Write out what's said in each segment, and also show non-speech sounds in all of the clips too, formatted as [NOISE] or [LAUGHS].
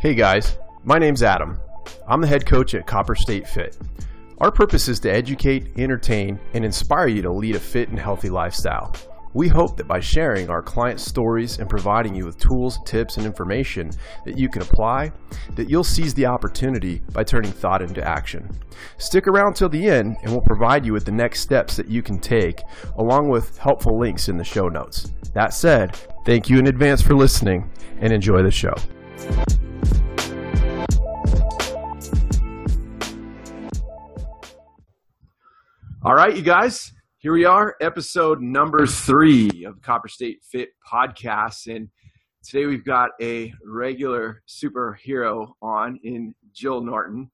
Hey guys, my name's Adam. I'm the head coach at Copper State Fit. Our purpose is to educate, entertain, and inspire you to lead a fit and healthy lifestyle. We hope that by sharing our clients' stories and providing you with tools, tips, and information that you can apply, that you'll seize the opportunity by turning thought into action. Stick around till the end and we'll provide you with the next steps that you can take, along with helpful links in the show notes. That said, thank you in advance for listening and enjoy the show. All right, you guys, here we are, episode number three of the Copper State Fit podcast. And today we've got a regular superhero on in Jill Norton.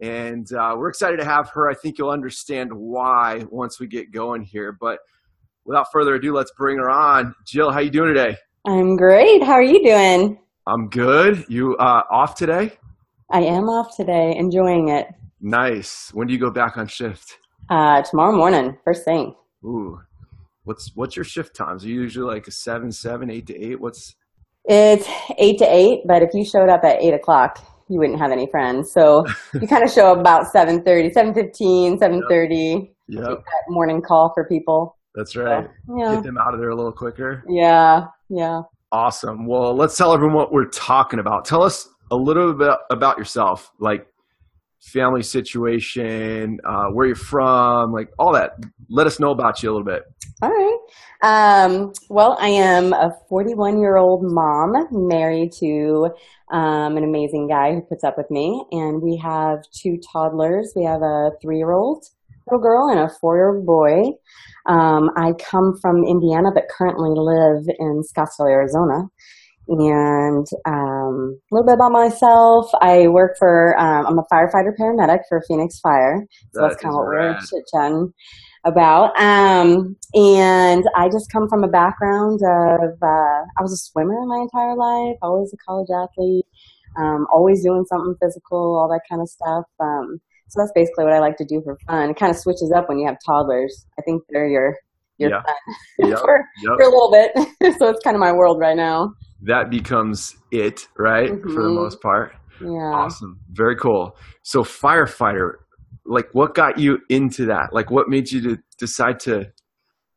And uh, we're excited to have her. I think you'll understand why once we get going here. But without further ado, let's bring her on. Jill, how you doing today? I'm great. How are you doing? I'm good. You uh, off today? I am off today, enjoying it. Nice. When do you go back on shift? Uh, tomorrow morning, first thing. Ooh, what's what's your shift times? Are you usually like a seven, seven, eight to eight? What's It's eight to eight, but if you showed up at eight o'clock, you wouldn't have any friends. So [LAUGHS] you kind of show up about 7.30, 7.15, 7.30. Yep. Take that morning call for people. That's right. Yeah. Get them out of there a little quicker. Yeah. Yeah. Awesome. Well, let's tell everyone what we're talking about. Tell us a little bit about yourself, like family situation, uh, where you're from, like all that. Let us know about you a little bit. All right. Um, well, I am a 41 year old mom married to um, an amazing guy who puts up with me. And we have two toddlers. We have a three year old little girl and a four year old boy. Um, I come from Indiana, but currently live in Scottsdale, Arizona. And um, a little bit about myself. I work for, um, I'm a firefighter paramedic for Phoenix Fire. So That that's kind of what we're chit chatting about. Um, and I just come from a background of, uh, I was a swimmer my entire life, always a college athlete, um, always doing something physical, all that kind of stuff. Um, so that's basically what I like to do for fun. It kind of switches up when you have toddlers. I think they're your, your Yeah. fun [LAUGHS] Yep. for, Yep. for a little bit. [LAUGHS] so it's kind of my world right now. That becomes it, right? For the Mhm. most part. Yeah. Awesome. Very cool. So firefighter, like what got you into that? Like what made you to decide to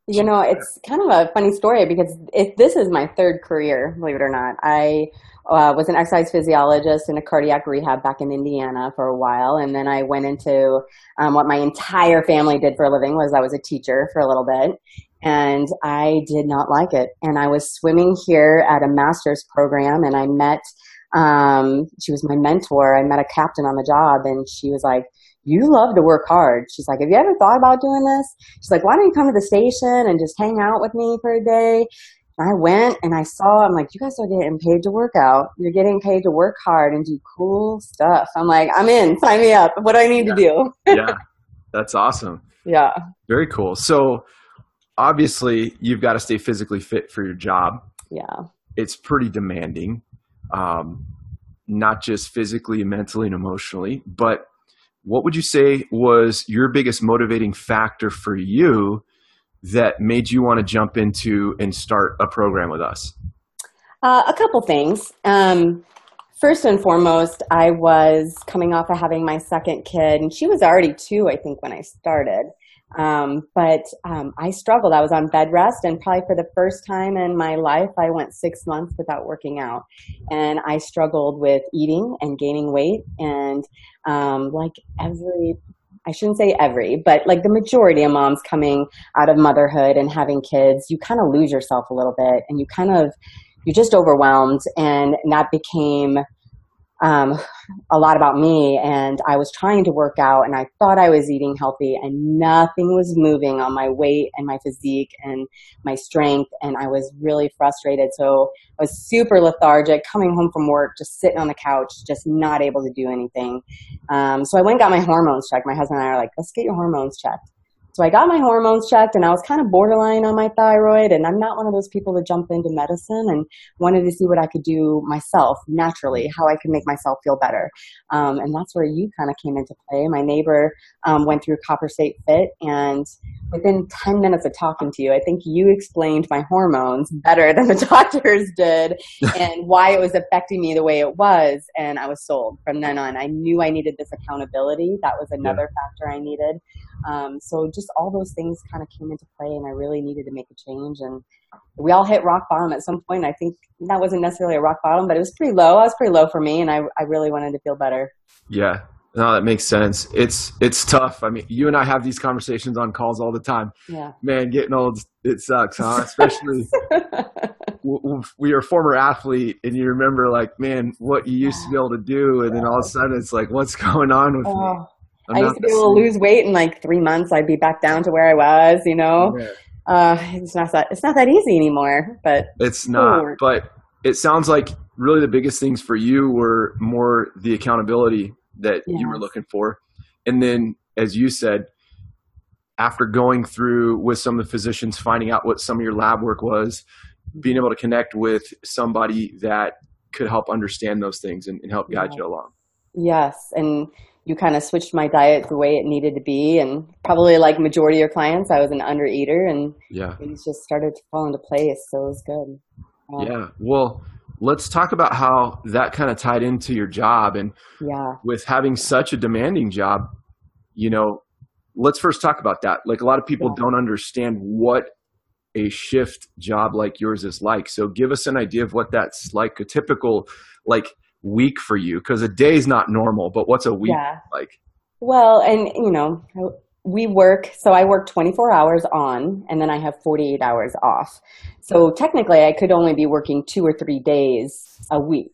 You know, it's kind of a funny story because if this is my third career, believe it or not. I uh, was an exercise physiologist in a cardiac rehab back in Indiana for a while, and then I went into um, what my entire family did for a living was I was a teacher for a little bit, and I did not like it. And I was swimming here at a master's program, and I met. Um, she was my mentor. I met a captain on the job, and she was like, "You love to work hard." She's like, "Have you ever thought about doing this?" She's like, why don't you come to the station and just hang out with me for a day? And I went and I saw, I'm like, you guys are getting paid to work out. You're getting paid to work hard and do cool stuff. I'm like, I'm in, sign me up. What do I need to do? Yeah. That's awesome. [LAUGHS] Yeah. Very cool. So obviously you've got to stay physically fit for your job. Yeah. It's pretty demanding. Um, not just physically and mentally and emotionally, but what would you say was your biggest motivating factor for you that made you want to jump into and start a program with us? Uh, a couple things. Um, first and foremost, I was coming off of having my second kid, and she was already two, I think, when I started. Um, but um, I struggled. I was on bed rest, and probably for the first time in my life, I went six months without working out. And I struggled with eating and gaining weight. And um, like every, I shouldn't say every, but like the majority of moms coming out of motherhood and having kids, you kind of lose yourself a little bit and you kind of, you're just overwhelmed. And that became um, a lot about me. And I was trying to work out and I thought I was eating healthy and nothing was moving on my weight and my physique and my strength. And I was really frustrated. So I was super lethargic, coming home from work, just sitting on the couch, just not able to do anything. Um, so I went and got my hormones checked. My husband and I are like, let's get your hormones checked. So I got my hormones checked and I was kind of borderline on my thyroid and I'm not one of those people that jump into medicine and wanted to see what I could do myself naturally, how I could make myself feel better. Um, and that's where you kind of came into play. My neighbor um, went through Copper State Fit and within 10 minutes of talking to you, I think you explained my hormones better than the [LAUGHS] doctors did [LAUGHS] and why it was affecting me the way it was. And I was sold from then on. I knew I needed this accountability. That was another yeah. factor I needed. Um, so just all those things kind of came into play, and I really needed to make a change. And we all hit rock bottom at some point. I think that wasn't necessarily a rock bottom, but it was pretty low. I was pretty low for me, and I, I really wanted to feel better. Yeah, no, that makes sense. It's it's tough. I mean, you and I have these conversations on calls all the time. Yeah, man, getting old it sucks, huh? Especially [LAUGHS] we are a former athlete, and you remember like, man, what you used to be able to do, and then all of a sudden it's like, what's going on with oh. me? I'm i used to be able to lose weight in like three months. I'd be back down to where I was, you know. Yeah. Uh, it's not that it's not that easy anymore. But it's not. But it sounds like really the biggest things for you were more the accountability that yes. you were looking for, and then as you said, after going through with some of the physicians, finding out what some of your lab work was, being able to connect with somebody that could help understand those things and, and help guide yeah. you along. Yes, and you kind of switched my diet the way it needed to be and probably like majority of your clients i was an under eater and yeah things just started to fall into place so it was good yeah, yeah. well let's talk about how that kind of tied into your job and yeah with having such a demanding job you know let's first talk about that like a lot of people yeah. don't understand what a shift job like yours is like so give us an idea of what that's like a typical like week for you? Because a day is not normal, but what's a week yeah. like? Well, and you know, we work, so I work 24 hours on and then I have 48 hours off. So technically, I could only be working two or three days a week.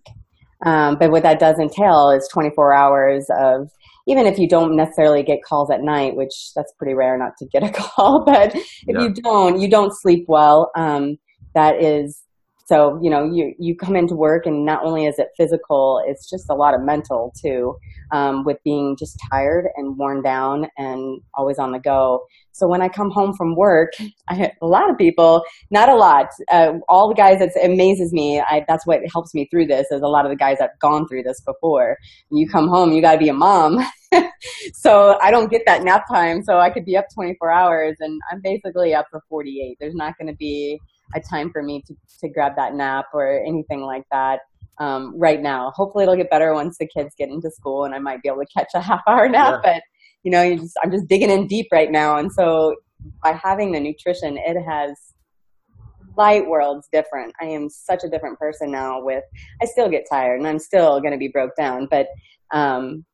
Um, but what that does entail is 24 hours of, even if you don't necessarily get calls at night, which that's pretty rare not to get a [LAUGHS] call, but if yeah. you don't, you don't sleep well. Um, that is so, you know, you, you come into work and not only is it physical, it's just a lot of mental too, um, with being just tired and worn down and always on the go. So when I come home from work, [LAUGHS] I, a lot of people, not a lot, uh, all the guys, that amazes me. I, that's what helps me through this is a lot of the guys that have gone through this before. you come home, you got to be a mom. [LAUGHS] so I don't get that nap time. So I could be up 24 hours and I'm basically up for 48. There's not going to be, a time for me to, to grab that nap or anything like that um, right now. Hopefully it'll get better once the kids get into school and I might be able to catch a [LAUGHS] half hour nap. Yeah. But you know, you just I'm just digging in deep right now, and so by having the nutrition, it has light worlds different. I am such a different person now. With I still get tired and I'm still going to be broke down, but um,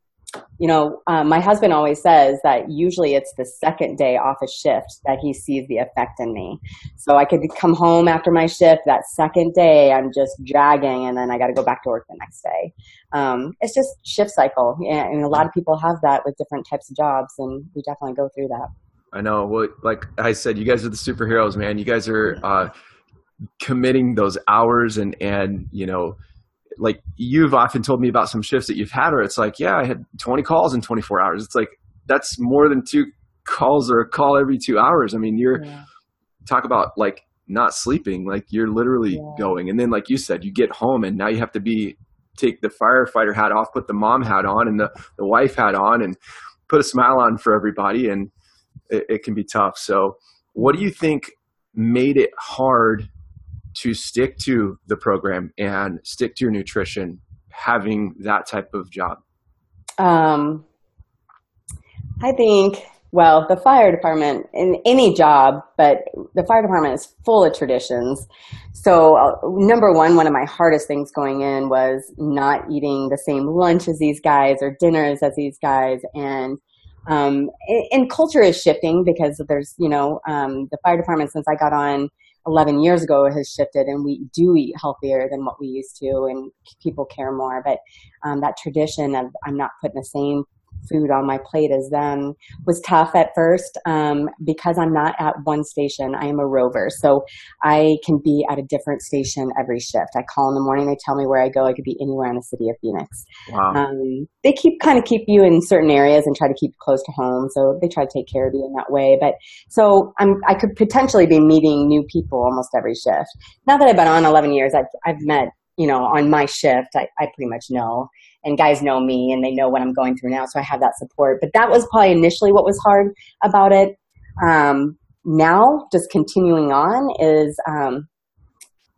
you know, um, my husband always says that usually it's the second day off a shift that he sees the effect in me. So I could come home after my shift that second day, I'm just dragging, and then I got to go back to work the next day. Um, it's just shift cycle, and a lot of people have that with different types of jobs, and we definitely go through that. I know. Well, like I said, you guys are the superheroes, man. You guys are uh, committing those hours and and you know like you've often told me about some shifts that you've had where it's like, yeah, I had 20 calls in 24 hours. It's like, that's more than two calls or a call every two hours. I mean, you're yeah. talk about like not sleeping, like you're literally yeah. going. And then, like you said, you get home and now you have to be, take the firefighter hat off, put the mom hat on and the, the wife hat on and put a smile on for everybody. And it, it can be tough. So what do you think made it hard to stick to the program and stick to your nutrition having that type of job? Um, I think, well, the fire department, in any job, but the fire department is full of traditions. So, uh, number one, one of my hardest things going in was not eating the same lunch as these guys or dinners as these guys. And um, and culture is shifting because there's, you know, um, the fire department since I got on 11 years ago has shifted and we do eat healthier than what we used to and people care more but um, that tradition of i'm not putting the same food on my plate as them was tough at first um, because I'm not at one station. I am a rover, so I can be at a different station every shift. I call in the morning, they tell me where I go. I could be anywhere in the city of Phoenix. Wow. Um, they keep kind of keep you in certain areas and try to keep you close to home, so they try to take care of you in that way. But so I'm I could potentially be meeting new people almost every shift. Now that I've been on 11 years, I've I've met you know, on my shift, I, I pretty much know. And guys know me and they know what I'm going through now. So I have that support. But that was probably initially what was hard about it. Um, now, just continuing on is um,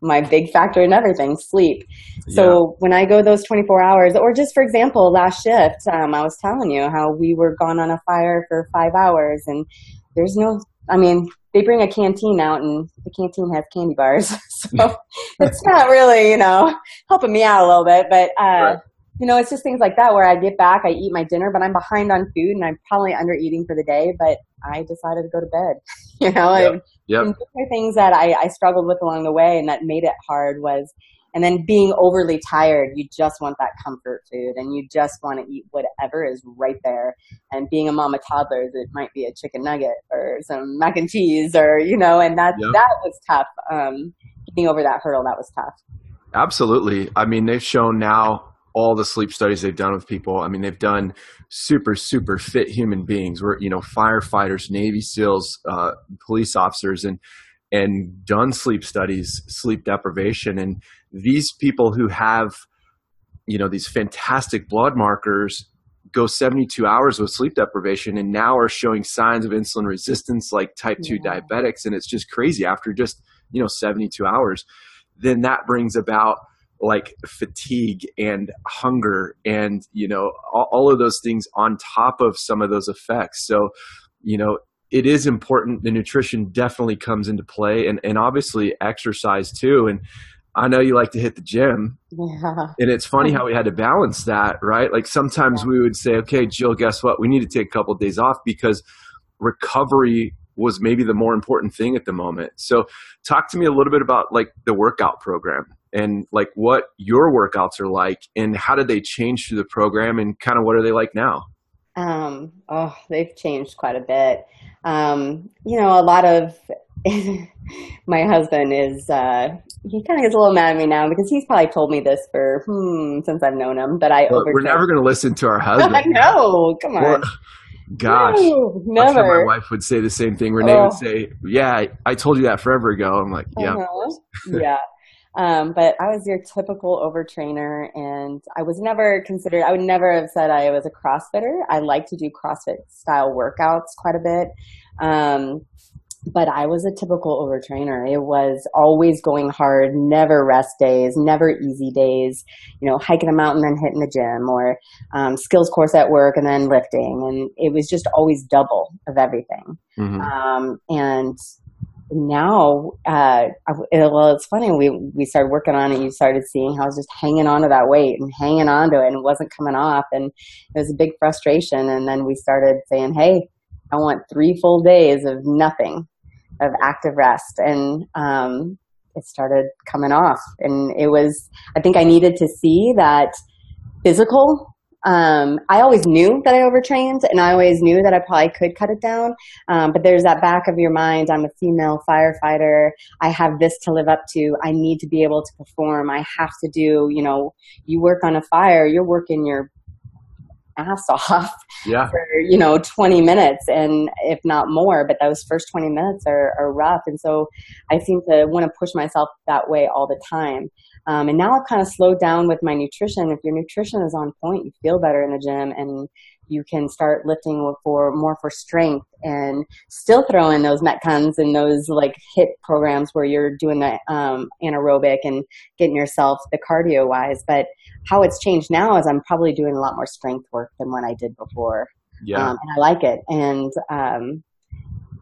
my big factor in everything sleep. So yeah. when I go those 24 hours, or just for example, last shift, um, I was telling you how we were gone on a fire for five hours and there's no, I mean, they bring a canteen out and the canteen has candy bars. [LAUGHS] so [LAUGHS] it's not really, you know, helping me out a little bit. But, uh, right. You know, it's just things like that where I get back, I eat my dinner, but I'm behind on food and I'm probably under eating for the day, but I decided to go to bed. [LAUGHS] you know, yep. and, yep. and things that I, I struggled with along the way and that made it hard was and then being overly tired, you just want that comfort food and you just want to eat whatever is right there. And being a mom of toddlers, it might be a chicken nugget or some mac and cheese or, you know, and that, yep. that was tough. Um, getting over that hurdle, that was tough. Absolutely. I mean, they've shown now all the sleep studies they've done with people. I mean, they've done super, super fit human beings. We're, you know, firefighters, Navy SEALs, uh, police officers, and and done sleep studies, sleep deprivation, and these people who have you know these fantastic blood markers go 72 hours with sleep deprivation and now are showing signs of insulin resistance like type 2 yeah. diabetics and it's just crazy after just you know 72 hours then that brings about like fatigue and hunger and you know all, all of those things on top of some of those effects so you know it is important the nutrition definitely comes into play and, and obviously exercise too and I know you like to hit the gym. Yeah. And it's funny how we had to balance that, right? Like sometimes yeah. we would say, okay, Jill, guess what? We need to take a couple of days off because recovery was maybe the more important thing at the moment. So talk to me a little bit about like the workout program and like what your workouts are like and how did they change through the program and kind of what are they like now? Um, oh, they've changed quite a bit. Um, you know, a lot of [LAUGHS] my husband is uh, he kind of gets a little mad at me now because he's probably told me this for hmm, since I've known him but I well, We're never going to listen to our [LAUGHS] husband. I know. Come on. Well, gosh, no, never. my wife would say the same thing. Renee oh. would say, "Yeah, I, I, told you that forever ago." I'm like, "Yeah, uh-huh. [LAUGHS] yeah." Um, but I was your typical overtrainer, and I was never considered. I would never have said I was a CrossFitter. I like to do CrossFit style workouts quite a bit. Um, but I was a typical overtrainer. It was always going hard, never rest days, never easy days, you know, hiking a mountain and hitting the gym or um, skills course at work and then lifting. And it was just always double of everything. Mm-hmm. Um, and now, uh, well, it's funny. We, we started working on it. You started seeing how I was just hanging on to that weight and hanging on to it and it wasn't coming off. And it was a big frustration. And then we started saying, Hey, I want three full days of nothing, of active rest. And um, it started coming off. And it was, I think I needed to see that physical. Um, I always knew that I overtrained and I always knew that I probably could cut it down. Um, but there's that back of your mind I'm a female firefighter. I have this to live up to. I need to be able to perform. I have to do, you know, you work on a fire, you're working your ass [LAUGHS] off yeah. for you know 20 minutes and if not more but those first 20 minutes are, are rough and so i seem to want to push myself that way all the time um, and now i've kind of slowed down with my nutrition. If your nutrition is on point you feel better in the gym and you can start lifting for more for strength and still throw in those metcons and those like HIIT programs where you're doing the um, anaerobic and getting yourself the cardio wise. But how it's changed now is i'm probably doing a lot more strength work than what i did before. Yeah. Um, and i like it. And um,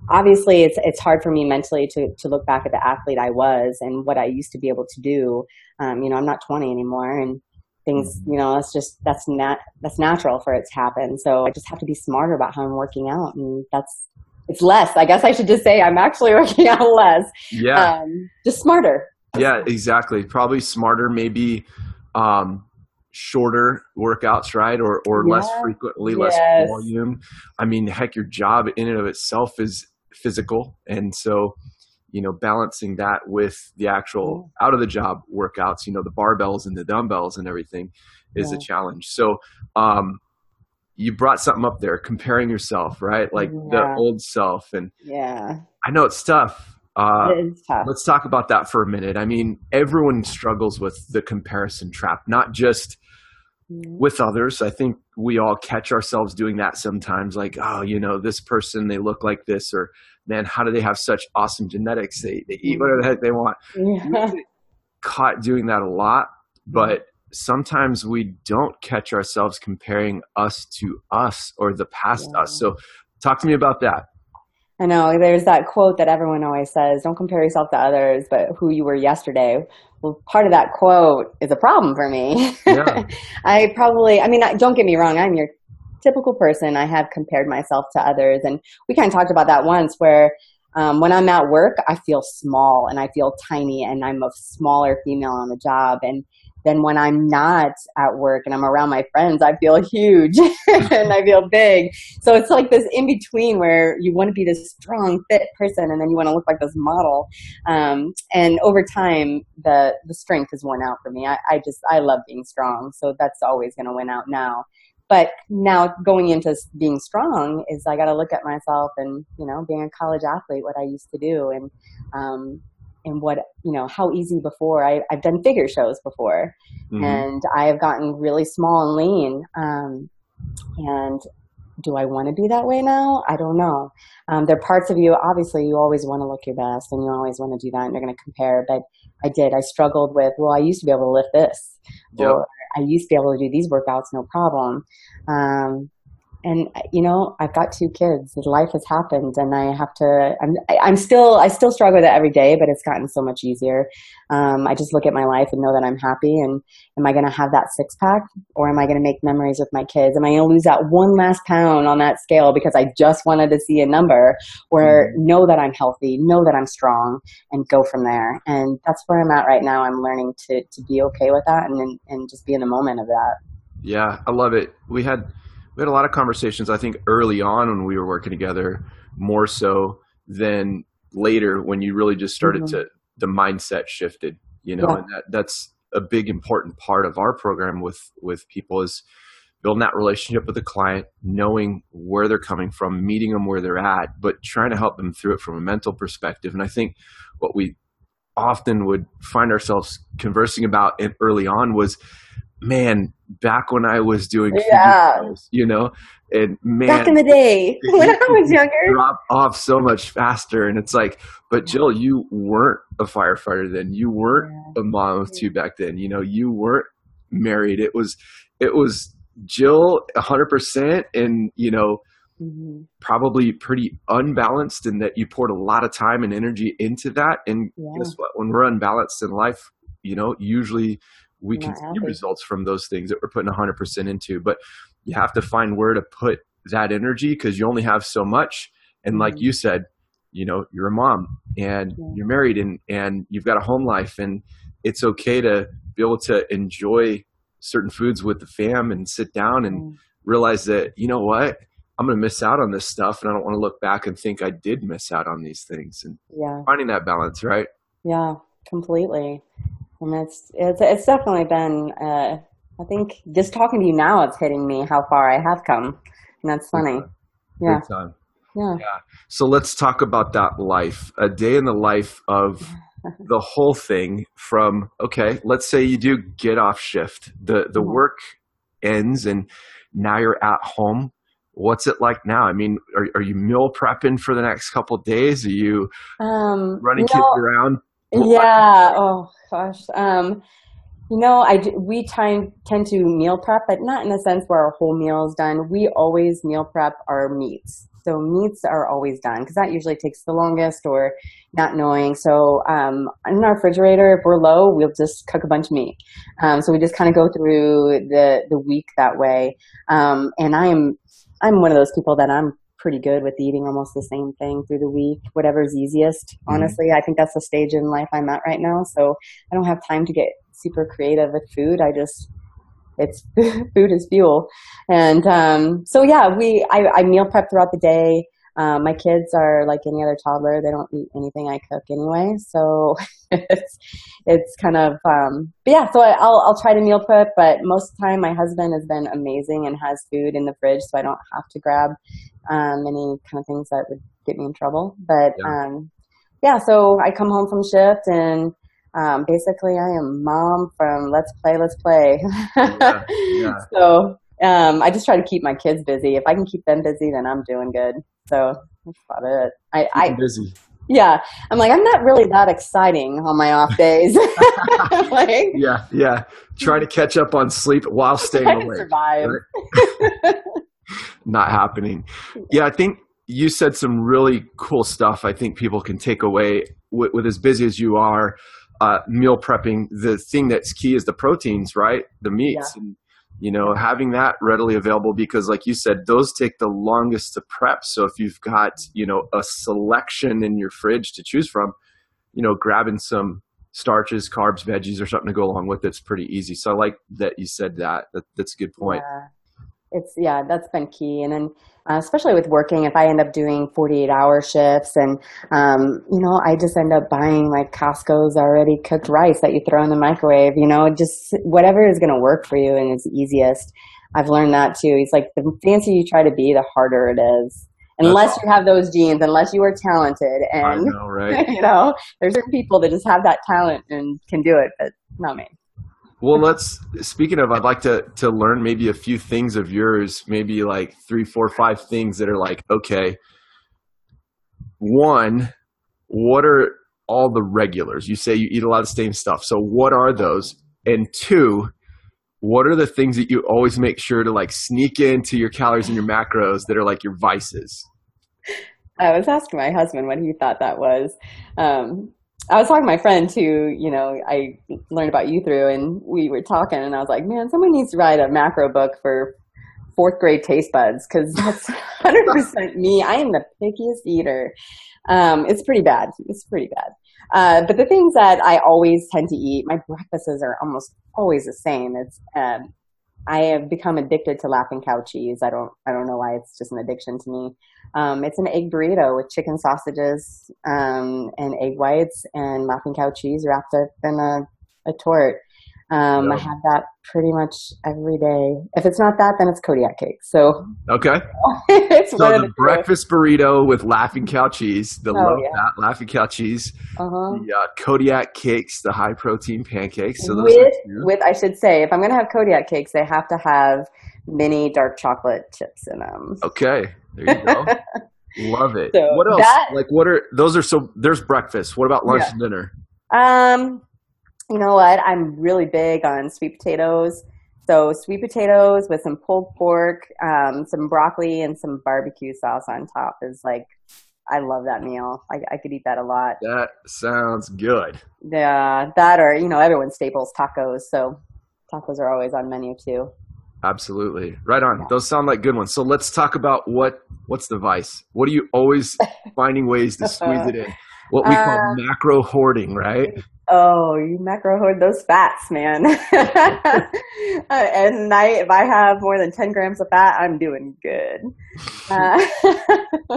obviously it's it's hard for me mentally to to look back at the athlete I was and what I used to be able to do. Um, you know, I'm not 20 anymore, and things mm-hmm. you know that's just that's nat that's natural for it to happen so i just have to be smarter about how i'm working out and that's it's less i guess i should just say i'm actually [LAUGHS] working out less yeah um, just smarter yeah exactly probably smarter maybe um, shorter workouts, right? Or or yeah. less frequently, yes. less volume. I mean, heck, your job in and of itself is physical. And so, you know, balancing that with the actual out of the job workouts, you know, the barbells and the dumbbells and everything is yeah. a challenge. So, um, you brought something up there, comparing yourself, right? Like yeah. the old self. And yeah, I know it's tough. Uh, it tough. Let's talk about that for a minute. I mean, everyone struggles with the comparison trap, not just mm-hmm. with others. I think we all catch ourselves doing that sometimes. Like, oh, you know, this person, they look like this, or man, how do they have such awesome genetics? They, they eat whatever the heck they want. Yeah. Caught doing that a lot, but sometimes we don't catch ourselves comparing us to us or the past yeah. us. So, talk to me about that. I know there's that quote that everyone always says, don't compare yourself to others, but who you were yesterday. Well, part of that quote is a problem for me. Yeah. [LAUGHS] I probably, I mean, don't get me wrong, I'm your typical person. I have compared myself to others. And we kind of talked about that once where um, when I'm at work, I feel small and I feel tiny and I'm a smaller female on the job. And then when I'm not at work and I'm around my friends, I feel huge [LAUGHS] and I feel big. So it's like this in between where you want to be this strong, fit person, and then you want to look like this model. Um, and over time, the the strength has worn out for me. I, I just I love being strong, so that's always going to win out now. But now going into being strong is I got to look at myself and you know being a college athlete, what I used to do, and um, and what you know how easy before. I, have done figure shows before. Mm-hmm. and i have gotten really small and lean um, and do i want to be that way now? I don't know. Um, there are parts of you obviously you always want to look your best and you always want to do that and you're going to compare but i did. I struggled with well i used to be able to lift this. Yep. or i used to be able to do these workouts no problem. Um, and you know i've got two kids. Life has happened and i have to i'm i'm still i still struggle with it every day but it's gotten so much easier. Um, i just look at my life and know that i'm happy and am i going to have that six pack or am i going to make memories with my kids? Am i going to lose that one last pound on that scale because i just wanted to see a number or mm-hmm. know that i'm healthy know that i'm strong and go from there. And that's where i'm at right now. I'm learning to to be okay with that and and just be in the moment of that. Yeah i love it. We had we had a lot of conversations i think early on when we were working together more so than later when you really just started mm-hmm. to the mindset shifted you know yeah. and that, that's a big important part of our program with with people is building that relationship with the client knowing where they're coming from meeting them where they're at but trying to help them through it from a mental perspective and i think what we often would find ourselves conversing about early on was man, back when I was doing yeah. you know, and man, back in the day [LAUGHS] when I was younger, drop off so much faster. And it's like, but Jill, you weren't a firefighter then. You weren't yeah. a mom of two back then. You know, you weren't married. It was, it was Jill, hundred percent, and you know. Mm-hmm. Probably pretty unbalanced in that you poured a lot of time and energy into that. And yeah. guess what? When we're unbalanced in life, you know, usually we can see results from those things that we're putting 100% into but you have to find where to put that energy because you only have so much and like mm-hmm. you said you know you're a mom and yeah. you're married and and you've got a home life and it's okay to be able to enjoy certain foods with the fam and sit down and mm. realize that you know what i'm going to miss out on this stuff and i don't want to look back and think i did miss out on these things and yeah finding that balance right yeah completely and it's it's it's definitely been. Uh, I think just talking to you now, it's hitting me how far I have come, and that's funny. Yeah. Yeah. yeah. So let's talk about that life. A day in the life of [LAUGHS] the whole thing. From okay, let's say you do get off shift. the The mm-hmm. work ends, and now you're at home what's it like now? I mean, are, are you meal prepping for the next couple days? Are you um, running no, kids around? Yeah. Oh gosh. Um, you know, I we time, tend to meal prep, but not in the sense where our whole meal is done. We always meal prep our meats. So meats are always done because that usually takes the longest or not knowing. So um, in our refrigerator, if we're low, we'll just cook a bunch of meat. Um, so we just kind of go through the the week that way. Um, and I'm I'm one of those people that I'm pretty good with eating almost the same thing through the week, whatever's easiest. Mm-hmm. Honestly, I think that's the stage in life I'm at right now. So I don't have time to get super creative with food. I just it's [LAUGHS] food is fuel. And um, so yeah, we I, I meal prep throughout the day. Um, my kids are like any other toddler; they don't eat anything I cook anyway. So [LAUGHS] it's it's kind of um, but yeah. So I, will I'll try to meal prep, but most of the time my husband has been amazing and has food in the fridge, so I don't have to grab um, any kind of things that would get me in trouble. But yeah, um, yeah so I come home from shift and um, basically I am mom from Let's Play, Let's Play. yeah, [LAUGHS] yeah. So um, I just try to keep my kids busy. If I can keep them busy, then I'm doing good. So that's about it. I, I busy. Yeah, I'm like I'm not really that exciting on my off days. [LAUGHS] like, yeah, yeah. Try to catch up on sleep while staying awake. Survive. Right? [LAUGHS] not happening. Yeah, I think you said some really cool stuff. I think people can take away with, with as busy as you are. Uh, meal prepping, the thing that's key is the proteins, right? The meats. Yeah. And you know having that readily available because like you said those take the longest to prep. So if you've got you know a selection in your fridge to choose from you know grabbing some starches carbs veggies or something to go along with it's pretty easy. So i like that you said that, that that's a good point. Yeah it's yeah that's been key and then uh, especially with working if i end up doing 48 hour shifts and um, you know i just end up buying like costco's already cooked rice that you throw in the microwave you know just whatever is going to work for you and is easiest i've learned that too it's like the fancier you try to be the harder it is unless you have those genes, unless you are talented, and know, right? [LAUGHS] you know, there's certain people that just have that talent and can do it, but not me. Well, let's. Speaking of, I'd like to to learn maybe a few things of yours. Maybe like three, four, five things that are like, okay. One, what are all the regulars? You say you eat a lot of same stuff. So what are those? And two, what are the things that you always make sure to like sneak into your calories and your macros that are like your vices? I was asking my husband what he thought that was. Um, I was talking to my friend too, you know, I learned about you through and we were talking and I was like, man, someone needs to write a macro book for fourth grade taste buds because that's [LAUGHS] 100% me. I am the pickiest eater. Um, it's pretty bad. It's pretty bad. Uh, but the things that I always tend to eat, my breakfasts are almost always the same. It's um, I have become addicted to laughing cow cheese. I don't I don't know why it's just an addiction to me. Um, it's an egg burrito with chicken sausages um, and egg whites and laughing cow cheese wrapped up in a, a torte. Um, I have that pretty much every day. If it's not that, then it's Kodiak cake. So okay, [LAUGHS] it's so the, the breakfast two. burrito with Laughing Cow cheese, the oh, low yeah. fat Laughing Cow cheese, uh-huh. the uh, Kodiak cakes, the high protein pancakes. So with with I should say, if I'm going to have Kodiak cakes, they have to have mini dark chocolate chips in them. Okay, there you go. [LAUGHS] Love it. So what else? That, like, what are those? Are so there's breakfast. What about lunch yeah. and dinner? Um, you know what? I'm really big on sweet potatoes. So sweet potatoes with some pulled pork, um, some broccoli, and some barbecue sauce on top is like, I love that meal. I, I could eat that a lot. That sounds good. Yeah, that or you know everyone staples tacos, so tacos are always on menu too. Absolutely, right on. Yeah. Those sound like good ones. So let's talk about what what's the vice. What are you always [LAUGHS] finding ways to squeeze it in? What we call uh, macro hoarding, right? Oh, you macro hoard those fats, man. [LAUGHS] At night, if I have more than 10 grams of fat, I'm doing good. [LAUGHS] Uh, [LAUGHS]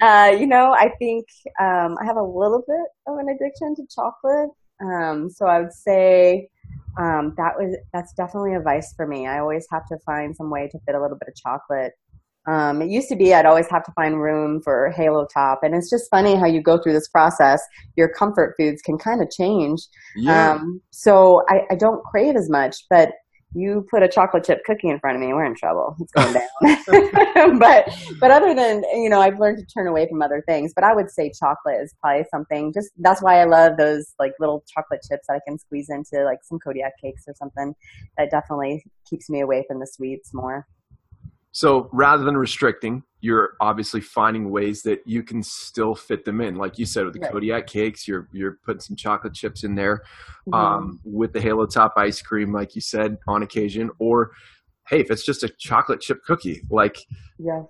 uh, you know, I think um, I have a little bit of an addiction to chocolate. Um, so I would say um, that was that's definitely a vice for me. I always have to find some way to fit a little bit of chocolate um, it used to be I'd always have to find room for Halo Top, and it's just funny how you go through this process. Your comfort foods can kind of change. Yeah. Um, so I, I don't crave as much, but you put a chocolate chip cookie in front of me, we're in trouble. It's going down. [LAUGHS] [LAUGHS] but but other than you know, I've learned to turn away from other things. But I would say chocolate is probably something. Just that's why I love those like little chocolate chips that I can squeeze into like some Kodiak cakes or something. That definitely keeps me away from the sweets more. So rather than restricting, you're obviously finding ways that you can still fit them in. Like you said with the right. Kodiak cakes, you're you're putting some chocolate chips in there. Mm-hmm. Um, with the Halo Top ice cream, like you said, on occasion, or hey, if it's just a chocolate chip cookie, like yeah,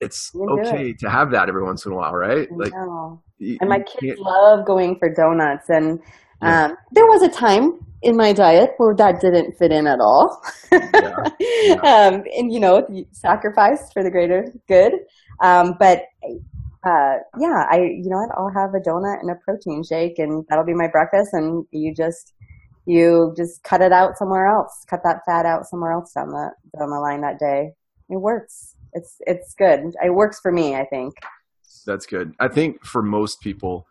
it's okay it. to have that every once in a while, right? Like, and my kids love going for donuts and Yeah. Um, there was a time in my diet where that didn't fit in at all. yeah. [LAUGHS] Yeah. Um, and you know, sacrifice for the greater good. Um, but uh, yeah, I you know what? I'll have a donut and a protein shake, and that'll be my breakfast. And you just you just cut it out somewhere else, cut that fat out somewhere else down the down the line that day. It works. It's it's good. It works for me. I think. That's good. I think for most people,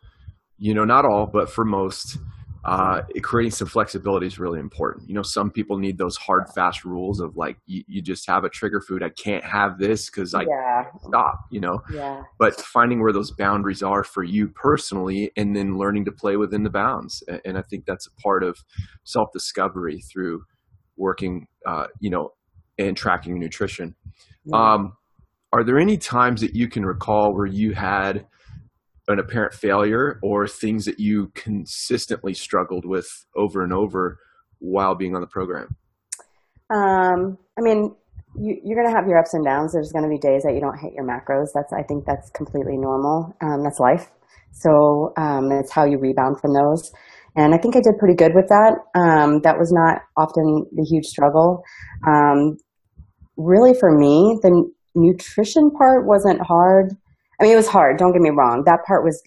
you know, not all, but for most, uh, creating some flexibility is really important. You know, some people need those hard, fast rules of like, you, you just have a trigger food. I can't have this because I yeah. stop, you know? Yeah. But finding where those boundaries are for you personally and then learning to play within the bounds. And I think that's a part of self discovery through working, uh, you know, and tracking nutrition. Yeah. Um, are there any times that you can recall where you had an apparent failure or things that you consistently struggled with over and over while being on the program? Um, I mean, you, are going to have your ups and downs. There's going to be days that you don't hit your macros. That's I think that's completely normal. Um, that's life. So um, it's how you rebound from those. And I think I did pretty good with that. Um, that was not often the huge struggle. Um, really, for me, the nutrition part wasn't hard. I mean, it was hard. Don't get me wrong. That part was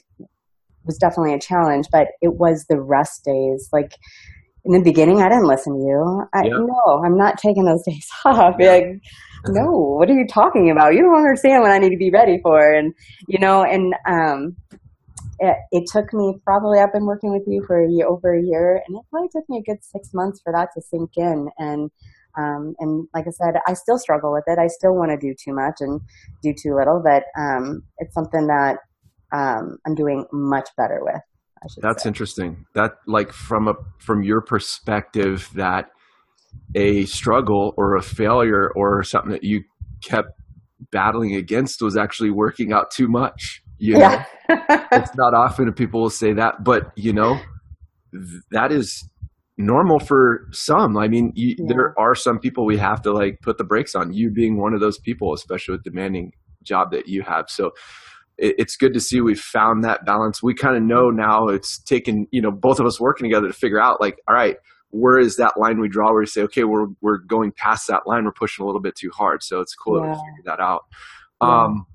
was definitely a challenge, but it was the rest days. Like in the beginning, I didn't listen to you. I yeah. no, I'm not taking those [LAUGHS] days off. Yeah. Like, no, what are you talking about? You don't understand what I need to be ready for, and you know, and um, it, it took me probably I've been working with you for a year, over a year, and it probably took me a good six months for that to sink in, and um, and like I said, I still struggle with it. I still want to do too much and do too little, but um, it's something that um, I'm doing much better with. That's say. interesting. That like from a from your perspective, that a struggle or a failure or something that you kept battling against was actually working out too much. You know, yeah. [LAUGHS] it's not often that people will say that, but you know, that is normal for some. I mean, you, yeah. there are some people we have to like put the brakes on. You being one of those people, especially with demanding job that you have. So it, it's good to see we've found that balance. We kind of know now it's taken, you know, both of us working together to figure out like, all right, where is that line we draw where we say, okay, we're, we're going past that line. We're pushing a little bit too hard. So it's cool yeah. to figure that out. Yeah. Um,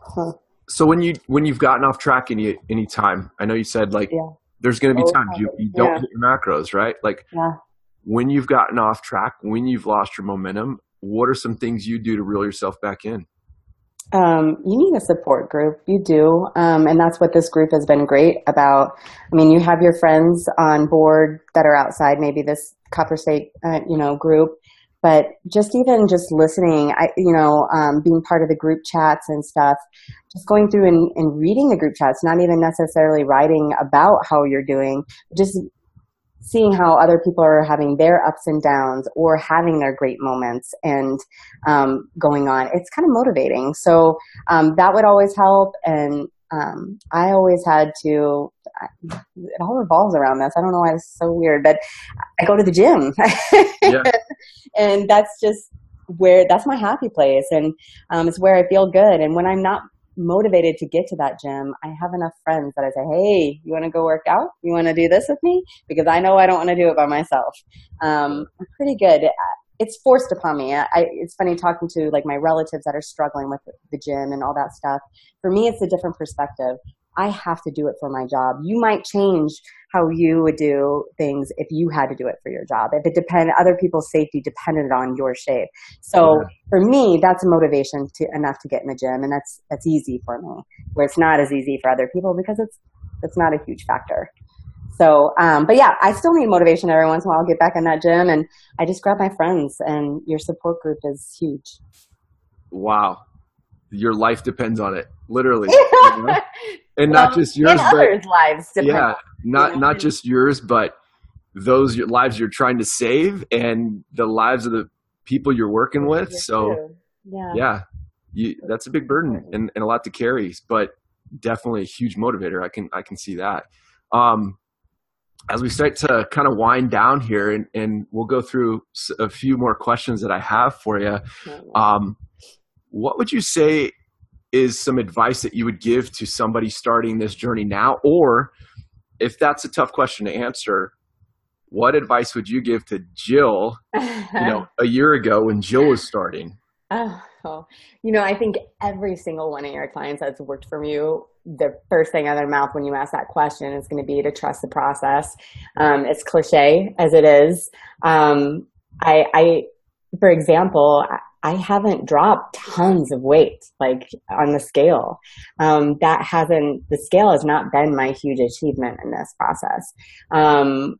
huh. So when you when you've gotten off track any any time, I know you said like yeah there's going to be times you, you don't yeah. hit your macros, right? Like yeah. when you've gotten off track, when you've lost your momentum, what are some things you do to reel yourself back in? Um, you need a support group. You do. Um, and that's what this group has been great about. I mean, you have your friends on board that are outside maybe this Copper State, uh, you know, group but just even just listening, I, you know, um, being part of the group chats and stuff, just going through and, and reading the group chats, not even necessarily writing about how you're doing, just seeing how other people are having their ups and downs or having their great moments and um, going on. It's kind of motivating. So um, that would always help. And um, I always had to, it all revolves around this. I don't know why it's so weird, but I go to the gym. yeah. [LAUGHS] and that's just where, that's my happy place. And um, it's where I feel good. And when I'm not motivated to get to that gym, I have enough friends that I say, hey, you want to go work out? You want to do this with me? Because I know I don't want to do it by myself. Um, I'm pretty good it's forced upon me. I, it's funny talking to like my relatives that are struggling with the gym and all that stuff. For me, it's a different perspective. I have to do it for my job. You might change how you would do things if you had to do it for your job. If it depend, other people's safety depended on your shape. So yeah. for me, that's a motivation to enough to get in the gym, and that's that's easy for me. Where it's not as easy for other people because it's it's not a huge factor. So, um, but yeah, I still need motivation every once in a while. I'll get back in that gym and I just grab my friends and your support group is huge. Wow. Your life depends on it, literally. [LAUGHS] you know? And well, not just yours, but others' lives depend yeah, not, not just yours, but those lives you're trying to save and the lives of the people you're working with. so yeah, yeah you, that's a big burden and, and a lot to carry, but definitely a huge motivator. I can, I can see that. Um, as we start to kind of wind down here and, and we'll go through a few more questions that I have for you. Um, what would you say is some advice that you would give to somebody starting this journey now or if that's a tough question to answer, what advice would you give to Jill, you know, [LAUGHS] a year ago when Jill was starting? [SIGHS] Oh, you know, I think every single one of your clients that's worked for you, the first thing out of their mouth when you ask that question is going to be to trust the process. Um, it's cliche as it is. Um, I, I, for example, I haven't dropped tons of weight, like on the scale. Um, that hasn't, the scale has not been my huge achievement in this process. Um,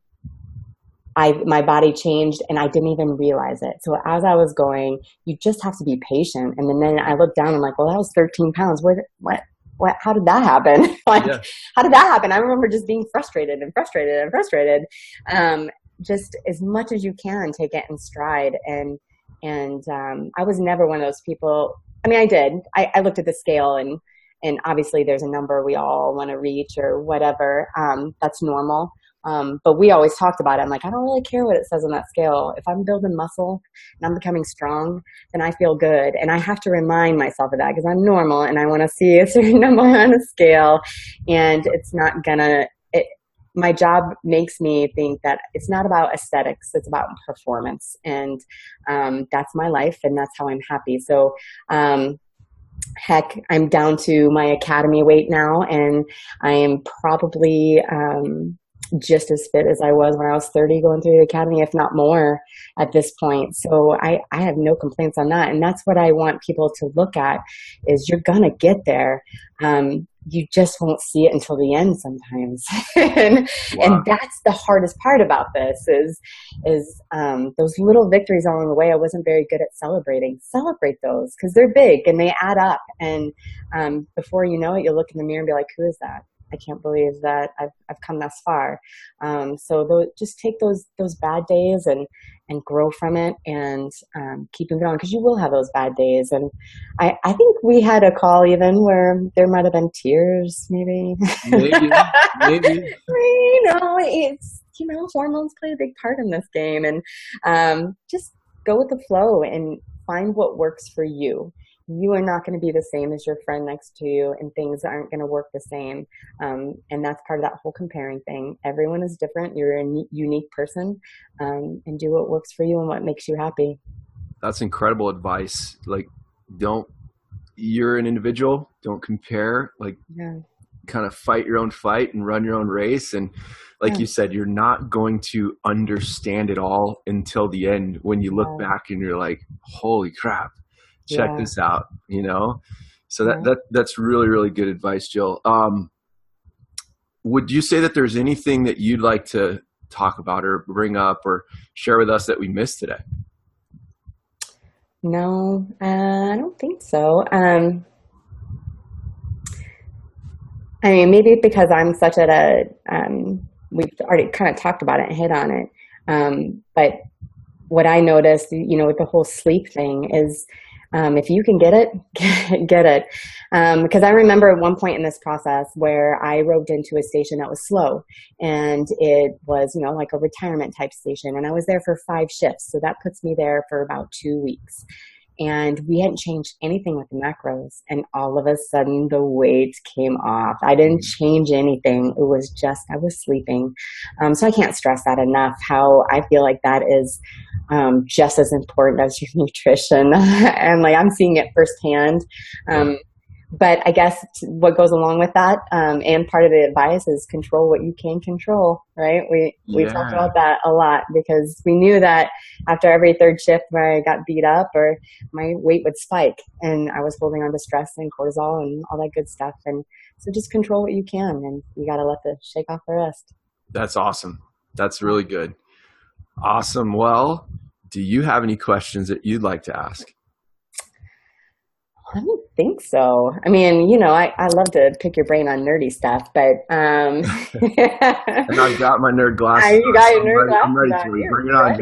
I, my body changed and I didn't even realize it. So as I was going, you just have to be patient. And then, then I looked down, and I'm like, well, that was 13 pounds. Where, what, what, how did that happen? [LAUGHS] like, yeah. how did that happen? I remember just being frustrated and frustrated and frustrated. Um, just as much as you can take it in stride and, and um, I was never one of those people. I mean, I did. I, I looked at the scale and and obviously there's a number we all want to reach or whatever. Um, that's normal. Um, but we always talked about it. I'm like, I don't really care what it says on that scale. If I'm building muscle and I'm becoming strong, then I feel good. And I have to remind myself of that because I'm normal and I want to see a certain [LAUGHS] number on a scale. And it's not gonna, it, my job makes me think that it's not about aesthetics it's about performance and um, that's my life and that's how i'm happy so um, heck i'm down to my academy weight now and i am probably um, just as fit as I was when I was 30 going through the academy, if not more at this point. So I, I have no complaints on that. And that's what I want people to look at is you're going to get there. Um, you just won't see it until the end sometimes. [LAUGHS] and, wow. and that's the hardest part about this is, is, um, those little victories along the way. I wasn't very good at celebrating. Celebrate those because they're big and they add up. And, um, before you know it, you'll look in the mirror and be like, who is that? I can't believe that I've, I've come thus far. Um, so those, just take those, those bad days and, and grow from it and um, keep moving on because you will have those bad days. And I, I think we had a call even where there might have been tears, maybe. Maybe, maybe. [LAUGHS] you know, it's, you know, hormones play a big part in this game and um, just go with the flow and find what works for you you are not going to be the same as your friend next to you and things aren't going to work the same. Um, and that's part of that whole comparing thing. Everyone is different. You're a unique person um, and do what works for you and what makes you happy. That's incredible advice. Like don't you're an individual. Don't compare. Like yeah. kind of fight your own fight and run your own race. And like yeah. you said you're not going to understand it all until the end when you look yeah. back and you're like holy crap check yeah. this out you know? So that, that that's really really good advice jill. Um, would you say that there's anything that you'd like to talk about or bring up or share with us that we missed today? No uh, i don't think so. Um, i mean maybe because i'm such at a um, we've already kind of talked about it and hit on it. Um, but what i noticed you know with the whole sleep thing is um, if you can get it, [LAUGHS] get it. Um, because I remember at one point in this process where I roved into a station that was slow and it was, you know, like a retirement type station. And I was there for five shifts. So that puts me there for about two weeks and we hadn't changed anything with the macros and all of a sudden the weight came off. I didn't mm. change anything. It was just i was sleeping. Um, so i can't stress that enough how i feel like that is um, just as important as your [LAUGHS] nutrition. [LAUGHS] And like i'm seeing it firsthand. Um, but I guess what goes along with that, um, and part of the advice is control what you can control, right? We, we yeah. talked about that a lot because we knew that after every third shift where I got beat up or my weight would spike and I was holding on to stress and cortisol and all that good stuff. And so just control what you can and you got to let the shake off the rest. That's awesome. That's really good. Awesome. Well, do you have any questions that you'd like to ask? I don't think so. I mean, you know, I, I love to pick your brain on nerdy stuff, but um [LAUGHS] and I've [LAUGHS] got my nerd glasses. I, you got your nerd glasses. I'm ready to bring it on, [LAUGHS]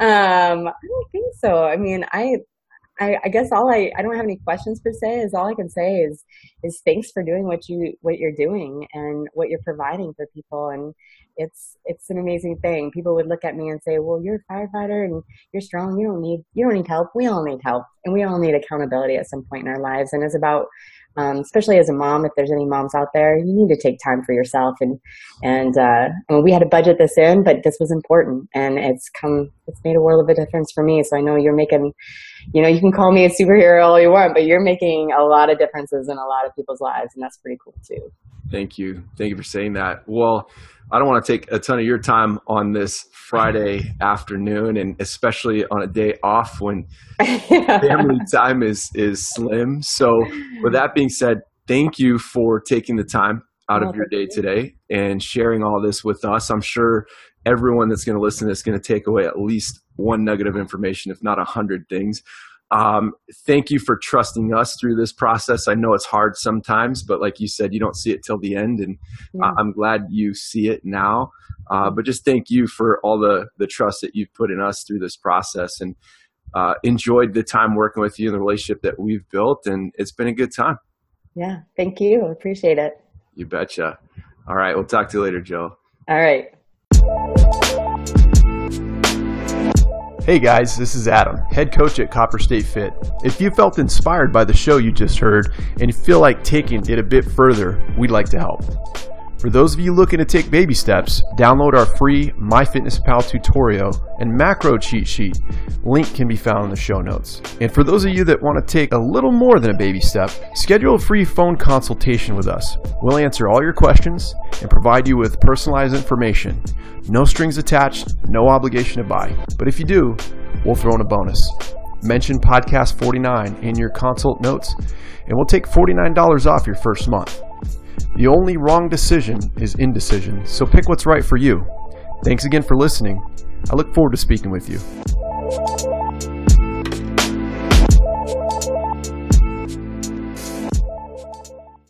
um, I don't think so. I mean, I I, I, guess all I, I don't have any questions per se is all I can say is is thanks for doing what you what you're doing and what you're providing for people and it's it's an amazing thing. People would look at me and say, "Well, you're a firefighter and you're strong. You don't need you don't need help. We all need help, and we all need accountability at some point in our lives. And it's about um, especially as a mom, if there's any moms out there, you need to take time for yourself. And and uh, I mean, we had to budget this in, but this was important, and it's come, it's made a world of a difference for me. So I know you're making, you know, you can call me a superhero all you want, but you're making a lot of differences in a lot of people's lives, and that's pretty cool too. Thank you, thank you for saying that. Well. I don't want to take a ton of your time on this Friday afternoon, and especially on a day off when [LAUGHS] family time is is slim. So, with that being said, thank you for taking the time out of your day today and sharing all this with us. I'm sure everyone that's going to listen is going to take away at least one nugget of information, if not a hundred things. Um, thank you for trusting us through this process. I know it's hard sometimes, but like you said, you don't see it till the end, and yeah. I'm glad you see it now. Uh, but just thank you for all the the trust that you've put in us through this process, and uh, enjoyed the time working with you and the relationship that we've built, and it's been a good time. Yeah, thank you. Appreciate it. You betcha. All right, we'll talk to you later, Joe. All right. Hey guys, this is Adam, head coach at Copper State Fit. If you felt inspired by the show you just heard and feel like taking it a bit further, we'd like to help. For those of you looking to take baby steps, download our free MyFitnessPal tutorial and macro cheat sheet. Link can be found in the show notes. And for those of you that want to take a little more than a baby step, schedule a free phone consultation with us. We'll answer all your questions and provide you with personalized information. No strings attached, no obligation to buy. But if you do, we'll throw in a bonus. Mention podcast 49 in your consult notes, and we'll take $49 off your first month. The only wrong decision is indecision, so pick what's right for you. Thanks again for listening. I look forward to speaking with you.